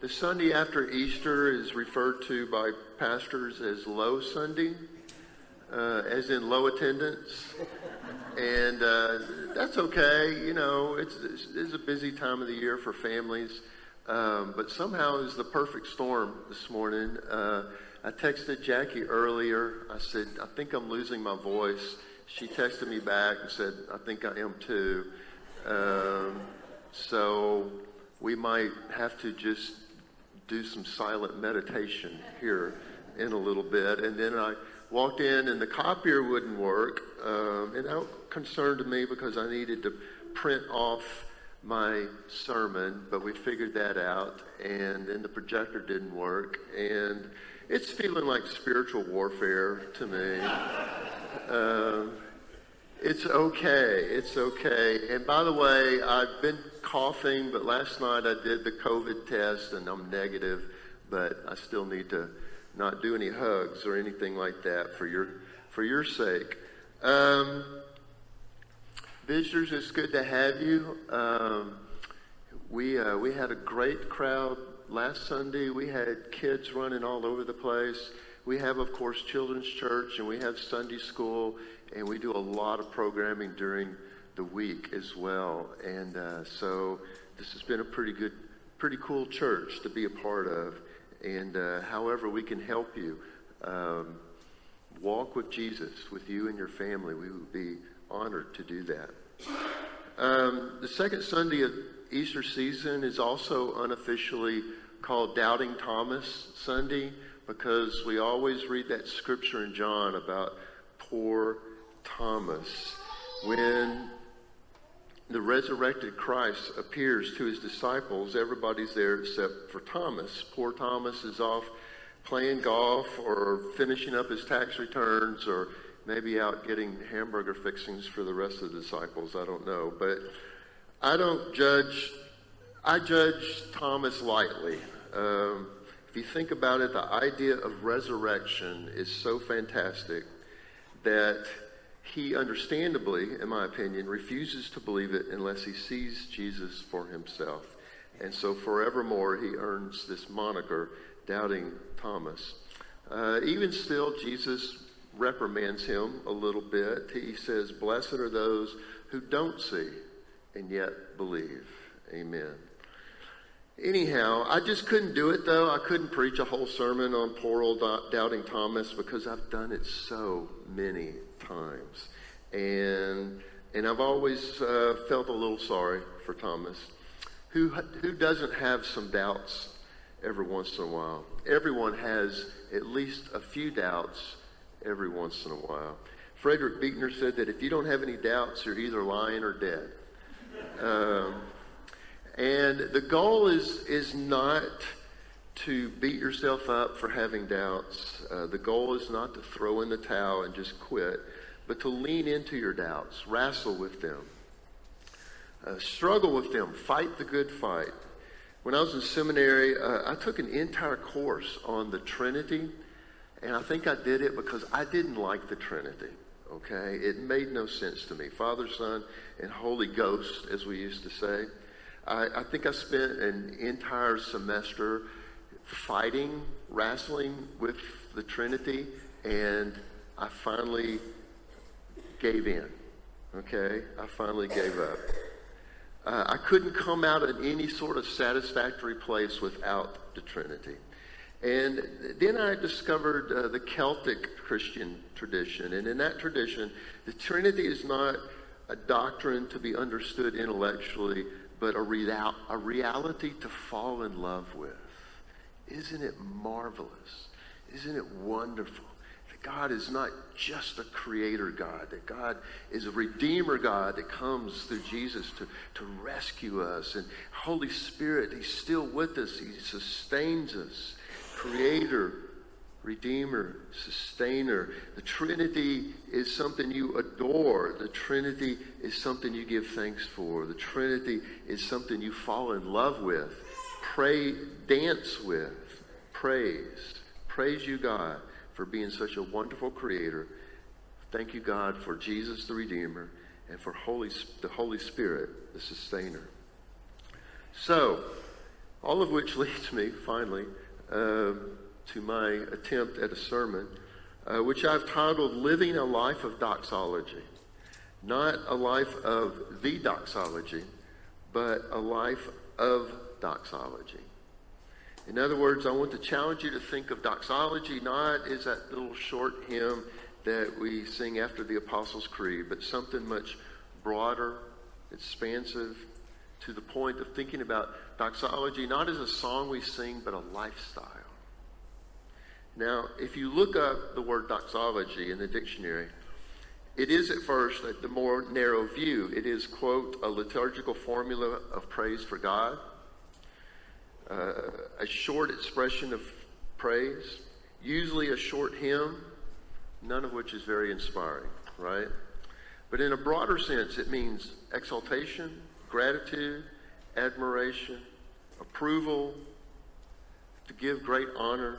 The Sunday after Easter is referred to by pastors as Low Sunday, uh, as in low attendance. And uh, that's okay. You know, it's, it's, a busy time of the year for families. Um, but somehow it's the perfect storm this morning. Uh, I texted Jackie earlier. I said, I think I'm losing my voice. She texted me back and said, I think I am too. Um, so we might have to just do some silent meditation here in a little bit. And then I walked in and the copier wouldn't work. Um, and that concerned me because I needed to print off my sermon, but we figured that out. And then the projector didn't work. And it's feeling like spiritual warfare to me. Um, it's okay. It's okay. And by the way, I've been coughing, but last night I did the COVID test and I'm negative, but I still need to not do any hugs or anything like that for your for your sake. Um, visitors, it's good to have you. Um, we uh, we had a great crowd last Sunday. We had kids running all over the place. We have, of course, children's church and we have Sunday school and we do a lot of programming during the week as well. And uh, so this has been a pretty good, pretty cool church to be a part of. And uh, however we can help you um, walk with Jesus, with you and your family, we would be honored to do that. Um, the second Sunday of Easter season is also unofficially called Doubting Thomas Sunday because we always read that scripture in John about poor Thomas. When the resurrected Christ appears to his disciples, everybody's there except for Thomas. Poor Thomas is off playing golf or finishing up his tax returns or maybe out getting hamburger fixings for the rest of the disciples. I don't know. But I don't judge, I judge Thomas lightly. Um, if you think about it, the idea of resurrection is so fantastic that he understandably, in my opinion, refuses to believe it unless he sees Jesus for himself. And so forevermore, he earns this moniker, Doubting Thomas. Uh, even still, Jesus reprimands him a little bit. He says, Blessed are those who don't see and yet believe. Amen. Anyhow, I just couldn't do it though. I couldn't preach a whole sermon on poor old Doubting Thomas because I've done it so many times. And, and I've always uh, felt a little sorry for Thomas. Who, who doesn't have some doubts every once in a while? Everyone has at least a few doubts every once in a while. Frederick Buechner said that if you don't have any doubts, you're either lying or dead. Um, and the goal is, is not to beat yourself up for having doubts. Uh, the goal is not to throw in the towel and just quit, but to lean into your doubts, wrestle with them, uh, struggle with them, fight the good fight. When I was in seminary, uh, I took an entire course on the Trinity, and I think I did it because I didn't like the Trinity. Okay? It made no sense to me. Father, Son, and Holy Ghost, as we used to say. I, I think I spent an entire semester fighting, wrestling with the Trinity, and I finally gave in. Okay? I finally gave up. Uh, I couldn't come out in any sort of satisfactory place without the Trinity. And then I discovered uh, the Celtic Christian tradition. And in that tradition, the Trinity is not a doctrine to be understood intellectually, but a, real, a reality to fall in love with. Isn't it marvelous? Isn't it wonderful? That God is not just a creator God, that God is a redeemer God that comes through Jesus to, to rescue us. And Holy Spirit, He's still with us, He sustains us. Creator, Redeemer, Sustainer. The Trinity is something you adore. The Trinity is something you give thanks for. The Trinity is something you fall in love with, pray, dance with, praise. Praise you, God for being such a wonderful creator. Thank you, God, for Jesus the Redeemer and for Holy, the Holy Spirit, the sustainer. So, All of which leads me, finally, uh, to my attempt at a sermon, uh, which I've titled Living a Life of Doxology. Not a life of the doxology, but a life of doxology. In other words, I want to challenge you to think of doxology not as that little short hymn that we sing after the Apostles' Creed, but something much broader, expansive, to the point of thinking about doxology not as a song we sing, but a lifestyle. Now, if you look up the word doxology in the dictionary, it is at first at the more narrow view. It is, quote, a liturgical formula of praise for God, Uh, a short expression of praise, usually a short hymn, none of which is very inspiring, right? But in a broader sense, it means exaltation, gratitude, admiration, approval, to give great honor,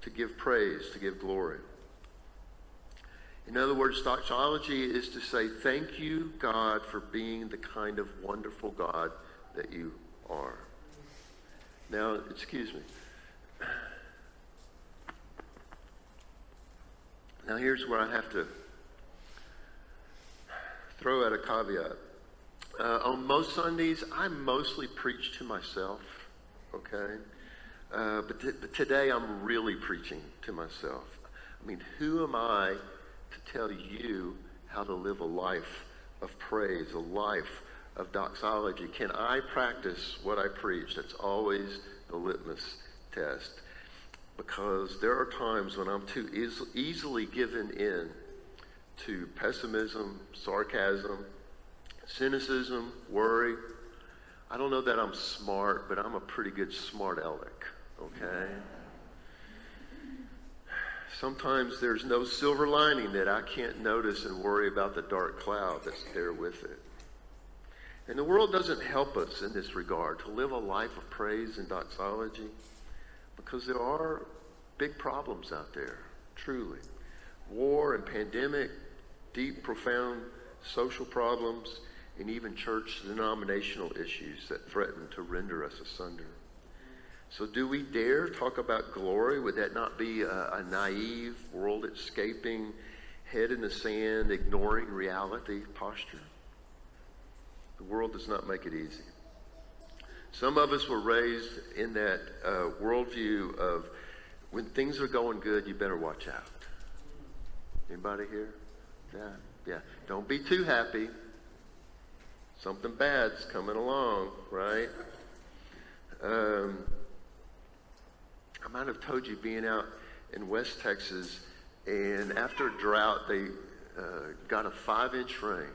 to give praise, to give glory. In other words, doxology is to say, Thank you, God, for being the kind of wonderful God that you are. Now, excuse me. Now, here's where I have to throw out a caveat. Uh, on most Sundays, I mostly preach to myself, okay? Uh, but, t- but today I'm really preaching to myself. I mean, who am I to tell you how to live a life of praise, a life of doxology? Can I practice what I preach? That's always the litmus test. Because there are times when I'm too eas- easily given in to pessimism, sarcasm, cynicism, worry. I don't know that I'm smart, but I'm a pretty good smart aleck, okay? Sometimes there's no silver lining that I can't notice and worry about the dark cloud that's there with it. And the world doesn't help us in this regard to live a life of praise and doxology because there are big problems out there, truly. War and pandemic, deep, profound social problems, and even church denominational issues that threaten to render us asunder. So, do we dare talk about glory? Would that not be a, a naive, world escaping, head in the sand, ignoring reality posture? The world does not make it easy. Some of us were raised in that uh, worldview of when things are going good, you better watch out. Anybody here? Yeah, yeah. Don't be too happy. Something bad's coming along, right? Um, I might have told you being out in West Texas, and after a drought, they uh, got a five-inch rain.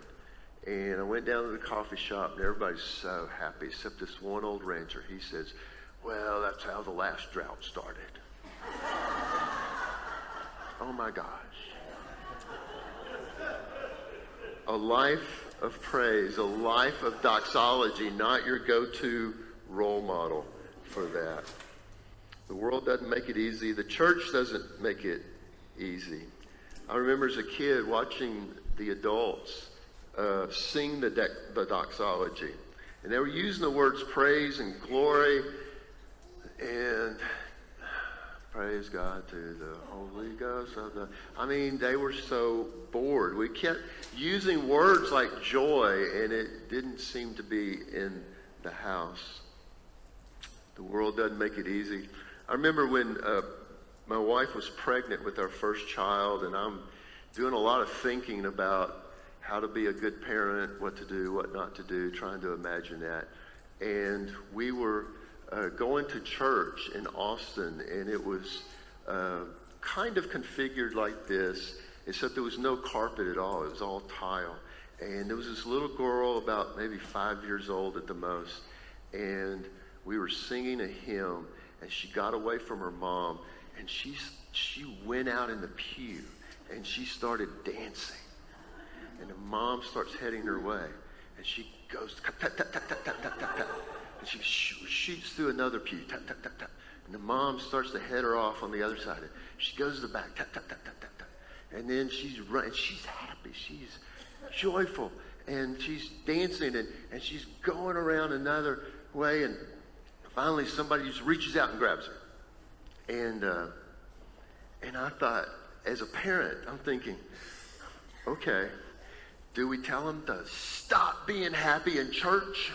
And I went down to the coffee shop, and everybody's so happy, except this one old rancher. He says, Well, that's how the last drought started. oh my gosh. A life of praise, a life of doxology, not your go to role model for that. The world doesn't make it easy, the church doesn't make it easy. I remember as a kid watching the adults uh, sing the, de- the doxology. And they were using the words praise and glory and praise God to the Holy Ghost of the. I mean, they were so bored. We kept using words like joy, and it didn't seem to be in the house. The world doesn't make it easy. I remember when uh, my wife was pregnant with our first child, and I'm doing a lot of thinking about how to be a good parent, what to do, what not to do, trying to imagine that. And we were uh, going to church in Austin, and it was uh, kind of configured like this, except there was no carpet at all. It was all tile. And there was this little girl, about maybe five years old at the most, and we were singing a hymn, and she got away from her mom, and she, she went out in the pew, and she started dancing and the mom starts heading her way, and she goes, and she shoots through another pew, and the mom starts to head her off on the other side. She goes to the back, and then she's running. She's happy. She's joyful, and she's dancing, and, and she's going around another way, and finally somebody just reaches out and grabs her. And, uh, and I thought, as a parent, I'm thinking, okay, do we tell them to stop being happy in church?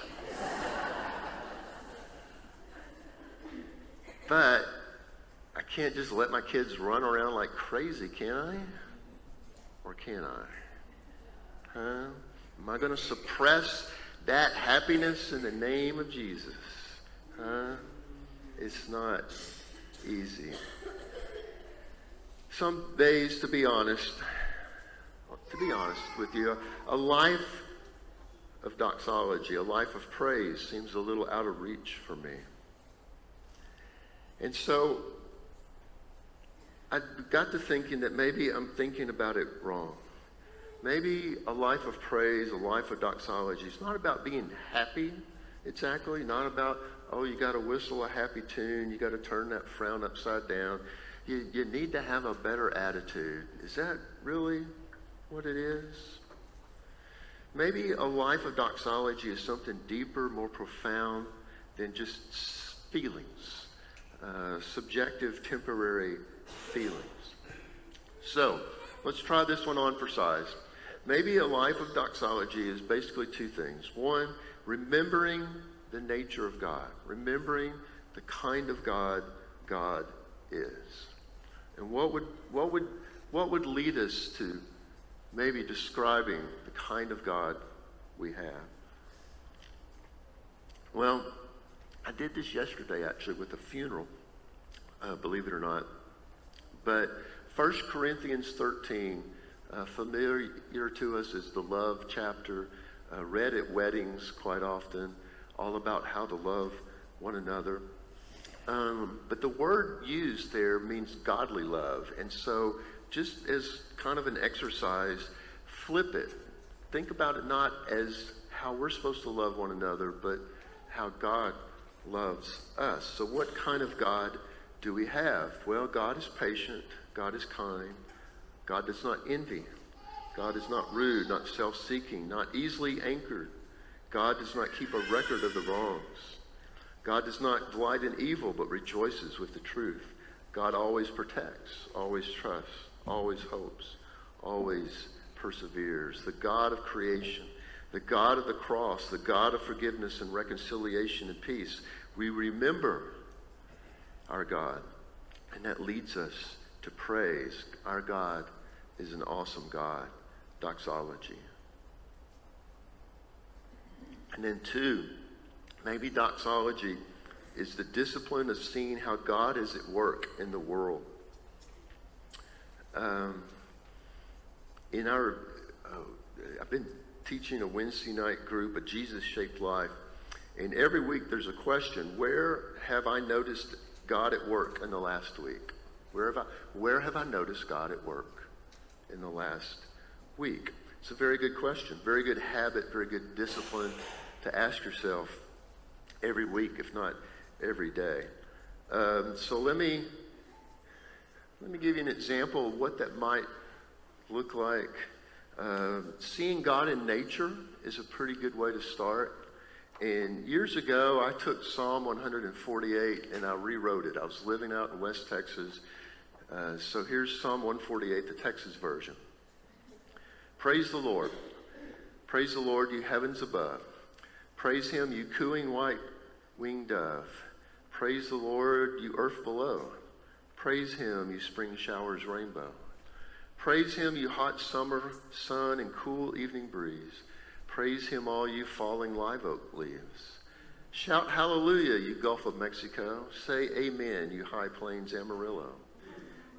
but I can't just let my kids run around like crazy, can I? Or can I? Huh? Am I going to suppress that happiness in the name of Jesus? Huh? It's not easy. Some days, to be honest, to be honest with you, a life of doxology, a life of praise seems a little out of reach for me. And so I got to thinking that maybe I'm thinking about it wrong. Maybe a life of praise, a life of doxology is not about being happy exactly, not about, oh, you got to whistle a happy tune, you got to turn that frown upside down. You, you need to have a better attitude. Is that really what it is? Maybe a life of doxology is something deeper, more profound than just feelings, uh, subjective, temporary feelings. So, let's try this one on for size. Maybe a life of doxology is basically two things. One, remembering the nature of God, remembering the kind of God God is. And what would, what would, what would lead us to maybe describing the kind of God we have? Well, I did this yesterday actually with a funeral, uh, believe it or not. But 1 Corinthians 13 uh, familiar to us is the love chapter, uh, read at weddings quite often, all about how to love one another. Um, but the word used there means godly love. And so, just as kind of an exercise, flip it. Think about it not as how we're supposed to love one another, but how God loves us. So, what kind of God do we have? Well, God is patient, God is kind, God does not envy. God is not rude, not self seeking, not easily anchored. God does not keep a record of the wrongs. God does not delight in evil, but rejoices with the truth. God always protects, always trusts, always hopes, always perseveres. The God of creation, the God of the cross, the God of forgiveness and reconciliation and peace. We remember our God, and that leads us to praise. Our God is an awesome God. Doxology. And then, two, maybe doxology is the discipline of seeing how God is at work in the world. Um, in our, uh, I've been teaching a Wednesday night group, a Jesus shaped life, and every week there's a question where have I noticed God at work in the last week? Where have I, where have I noticed God at work in the last week? It's a very good question, very good habit, very good discipline to ask yourself every week, if not every day. Um, so let me let me give you an example of what that might look like. Uh, seeing God in nature is a pretty good way to start. And years ago, I took Psalm 148 and I rewrote it. I was living out in West Texas. Uh, so here's Psalm 148, the Texas version. Praise the Lord. Praise the Lord, you heavens above. Praise him, you cooing white winged dove. Praise the Lord, you earth below. Praise him, you spring showers rainbow. Praise him, you hot summer sun and cool evening breeze. Praise him, all you falling live oak leaves. Shout hallelujah, you Gulf of Mexico. Say amen, you high plains Amarillo.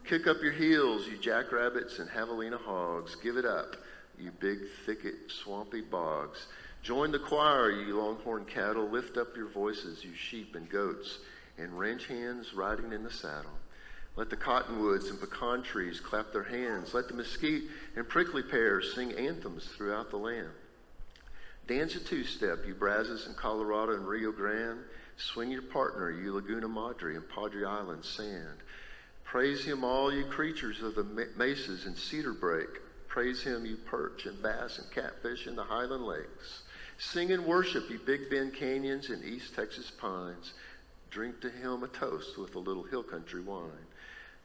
Kick up your heels, you jackrabbits and javelina hogs. Give it up, you big thicket swampy bogs. Join the choir, you longhorn cattle. Lift up your voices, you sheep and goats, and ranch hands riding in the saddle. Let the cottonwoods and pecan trees clap their hands. Let the mesquite and prickly pears sing anthems throughout the land. Dance a two step, you Brazos in Colorado and Rio Grande. Swing your partner, you Laguna Madre and Padre Island sand. Praise him, all you creatures of the mesas and cedar brake. Praise him, you perch and bass and catfish in the highland lakes. Sing and worship, you Big Bend canyons and East Texas pines. Drink to him a toast with a little hill country wine.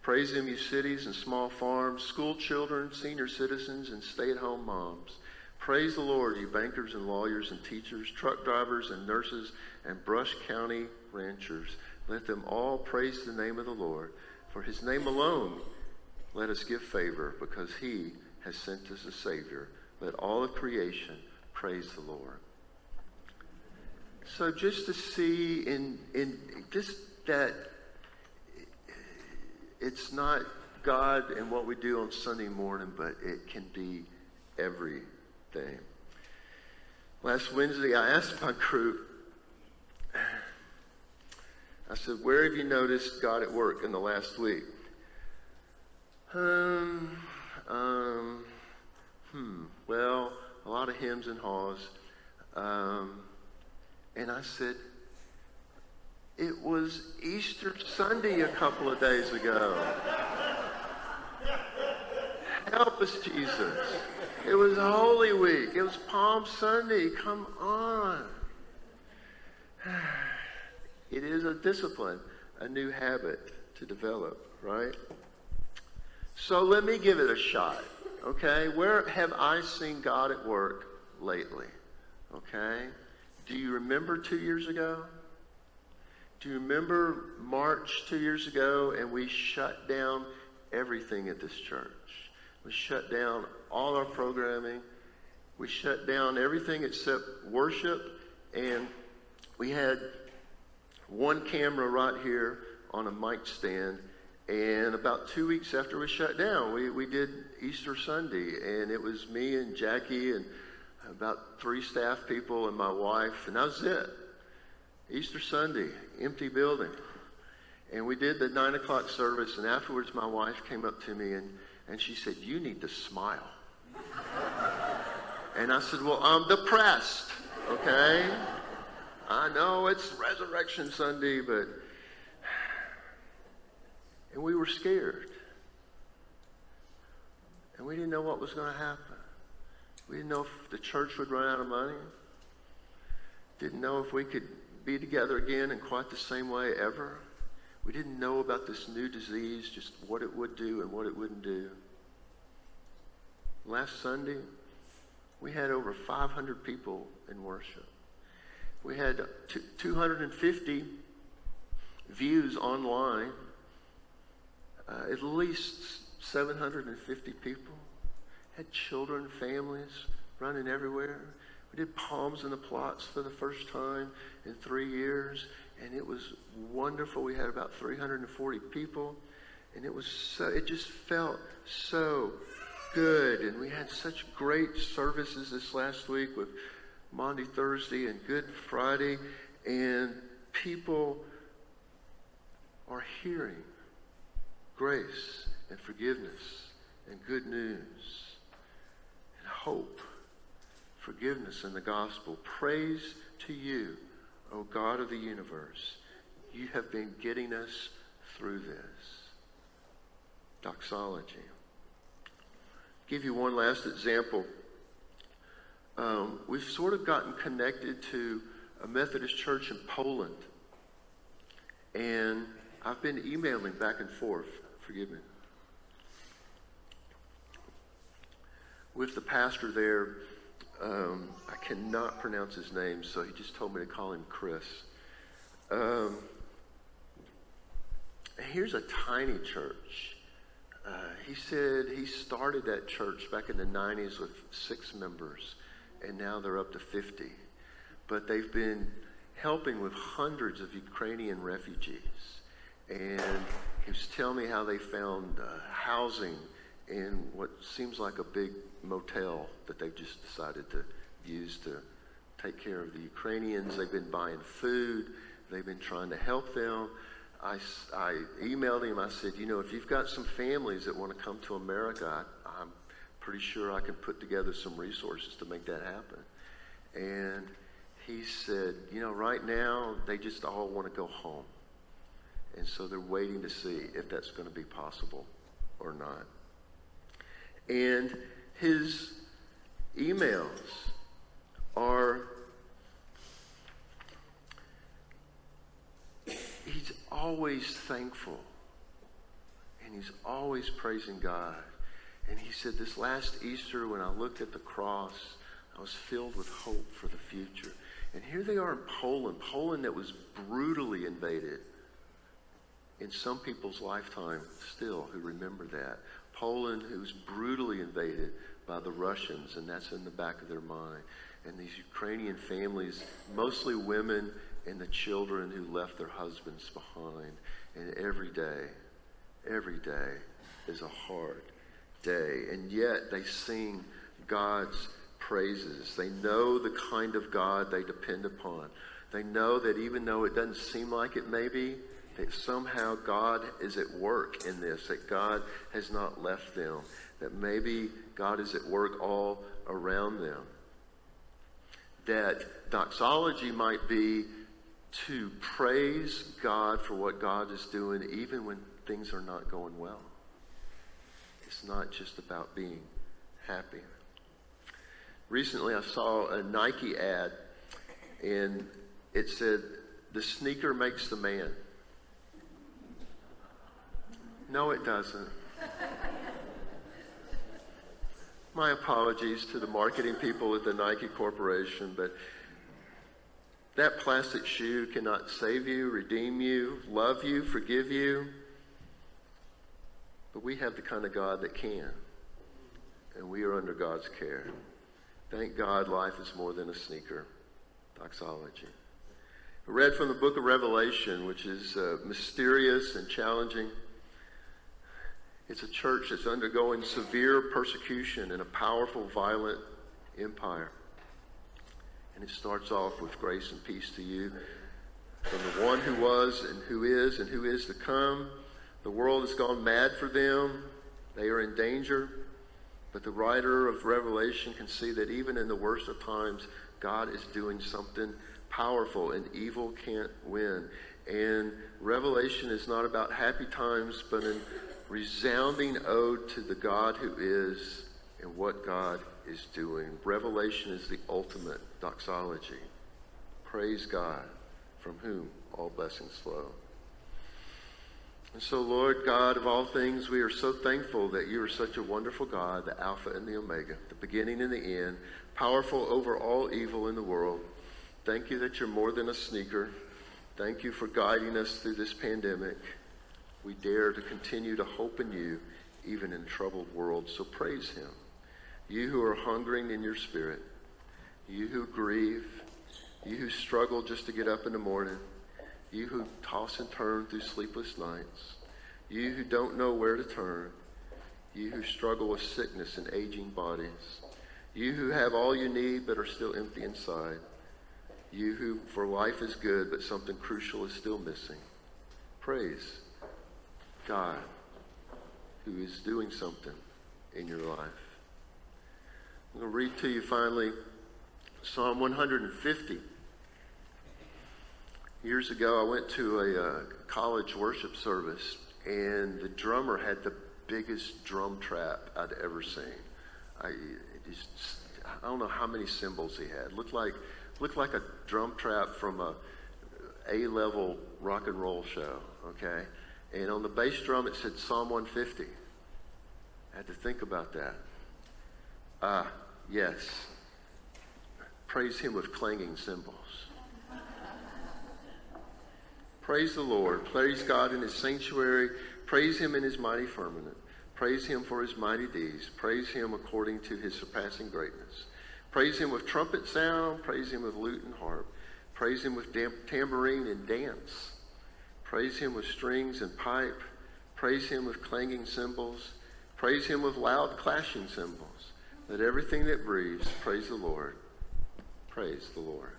Praise him, you cities and small farms, school children, senior citizens, and stay at home moms. Praise the Lord, you bankers and lawyers and teachers, truck drivers and nurses, and Brush Country ranchers. Let them all praise the name of the Lord. For his name alone, let us give favor, because he has sent us a Savior. Let all of creation praise the Lord. So just to see in in just that it's not God and what we do on Sunday morning, but it can be everything. Last Wednesday, I asked my crew, I said, Where have you noticed God at work in the last week? Um, um, hmm, well, a lot of hymns and haws. Um, and I said, it was Easter Sunday a couple of days ago. Help us, Jesus. It was Holy Week. It was Palm Sunday. Come on. It is a discipline, a new habit to develop, right? So let me give it a shot, okay? Where have I seen God at work lately? Okay? Do you remember two years ago? Do you remember March two years ago and we shut down everything at this church? We shut down all our programming. We shut down everything except worship. And we had one camera right here on a mic stand. And about two weeks after we shut down, we, we did Easter Sunday. And it was me and Jackie and about three staff people and my wife. And that was it. Easter Sunday, empty building. And we did the nine o'clock service, and afterwards my wife came up to me and, and she said, You need to smile. and I said, Well, I'm depressed, okay? I know it's Resurrection Sunday, but. And we were scared. And we didn't know what was going to happen. We didn't know if the church would run out of money. Didn't know if we could be together again in quite the same way ever. We didn't know about this new disease, just what it would do and what it wouldn't do. Last Sunday, we had over 500 people in worship. We had 250 views online, uh, at least 750 people. Had children, families running everywhere. We did palms in the plots for the first time in three years, and it was wonderful. We had about 340 people, and it was so, it just felt so good. And we had such great services this last week with Monday, Thursday and Good Friday, and people are hearing grace and forgiveness and good news and hope forgiveness in the gospel. Praise to you, O God of the universe. You have been getting us through this. Doxology. Give you one last example. Um, we've sort of gotten connected to a Methodist church in Poland. And I've been emailing back and forth, forgive me, with the pastor there um, I cannot pronounce his name, so he just told me to call him Chris. Um, here's a tiny church. Uh, he said he started that church back in the 90s with six members, and now they're up to 50. But they've been helping with hundreds of Ukrainian refugees. And he was telling me how they found uh, housing in what seems like a big motel that they've just decided to use to take care of the Ukrainians. They've been buying food. They've been trying to help them. I, I emailed him. I said, you know, if you've got some families that want to come to America, I, I'm pretty sure I can put together some resources to make that happen. And he said, you know, right now they just all want to go home. And so they're waiting to see if that's going to be possible or not. And his emails are he's always thankful. And he's always praising God. And he said, This last Easter, when I looked at the cross, I was filled with hope for the future. And here they are in Poland, Poland that was brutally invaded in some people's lifetime still who remember that. Poland, who's brutally invaded by the Russians, and that's in the back of their mind. And these Ukrainian families, mostly women and the children who left their husbands behind. And every day, every day is a hard day. And yet they sing God's praises. They know the kind of God they depend upon. They know that even though it doesn't seem like it maybe, that somehow God is at work in this, that God has not left them, that maybe God is at work all around them. That doxology might be to praise God for what God is doing even when things are not going well. It's not just about being happy. Recently, I saw a Nike ad, and it said, The sneaker makes the man. No, it doesn't. My apologies to the marketing people at the Nike Corporation, but that plastic shoe cannot save you, redeem you, love you, forgive you. But we have the kind of God that can. And we are under God's care. Thank God life is more than a sneaker. Doxology. I read from the book of Revelation, which is uh, mysterious and challenging. It's a church that's undergoing severe persecution in a powerful, violent empire. And it starts off with grace and peace to you from the one who was and who is and who is to come. The world has gone mad for them. They are in danger. But the writer of Revelation can see that even in the worst of times, God is doing something powerful and evil can't win. And Revelation is not about happy times, but a resounding ode to the God who is and what God is doing. Revelation is the ultimate doxology. Praise God, from whom all blessings flow. And so, Lord God of all things, we are so thankful that you are such a wonderful God, the Alpha and the Omega, the beginning and the end, powerful over all evil in the world. Thank you that you're more than a sneaker. Thank you for guiding us through this pandemic. We dare to continue to hope in you, even in troubled world. So praise him. You who are hungering in your spirit, you who grieve, you who struggle just to get up in the morning, you who toss and turn through sleepless nights, you who don't know where to turn, you who struggle with sickness and aging bodies, you who have all you need but are still empty inside, you who for life is good but something crucial is still missing. Praise God who is doing something in your life. I'm going to read to you finally Psalm 150. Years ago, I went to a uh, college worship service, and the drummer had the biggest drum trap I'd ever seen. I, just, I don't know how many cymbals he had. Looked like looked like a drum trap from a A level rock and roll show. Okay, and on the bass drum it said Psalm 150. I had to think about that. Ah, yes. Praise him with clanging cymbals. Praise the Lord. Praise God in his sanctuary. Praise him in his mighty firmament. Praise him for his mighty deeds. Praise him according to his surpassing greatness. Praise him with trumpet sound. Praise him with lute and harp. Praise him with tambourine and dance. Praise him with strings and pipe. Praise him with clanging cymbals. Praise him with loud clashing cymbals. Let everything that breathes praise the Lord. Praise the Lord.